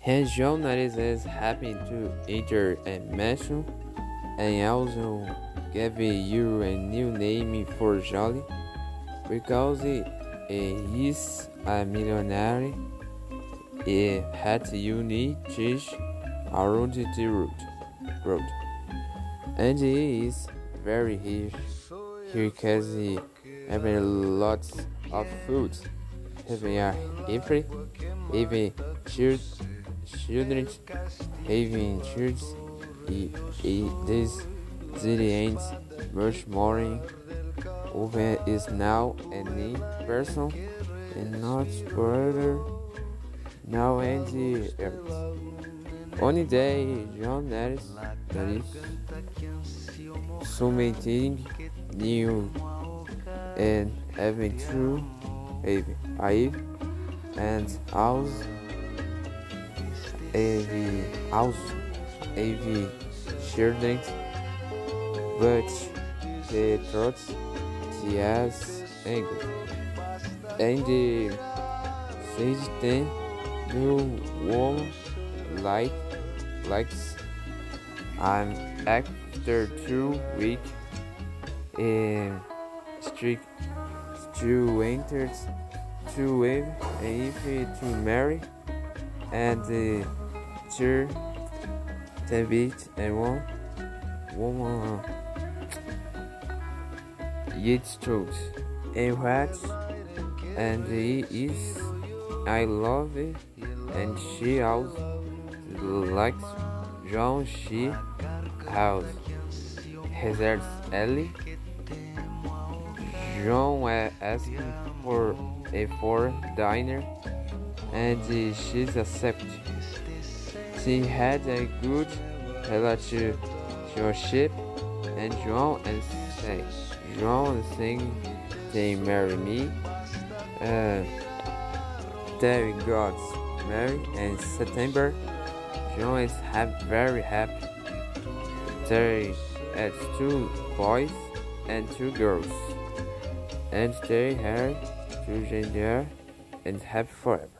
His journalist is happy to enter a mansion and also give you a new name for Jolly because he is a millionaire. He had unique cheese around the road, road. and he is very rich. Because he can have a lot of food. Having a every even children having church this city ain't much more. Open is now a person and not brother now and the earth. Only day John Harris that is so submitting new and having true I and house AV house AV children but the throats the ass angle and the system new woman like likes and after two week in strict two entered to wave and if to marry and uh, the two David and one woman yet told and what? And he is I love it. And she also likes John she house. Hazards Ellie John asking for a for dinner and she's accepted. She had a good relationship and John and say John saying they marry me. Uh, they got married in September. John is ha- very happy. They had two boys and two girls and they had two gender and happy forever.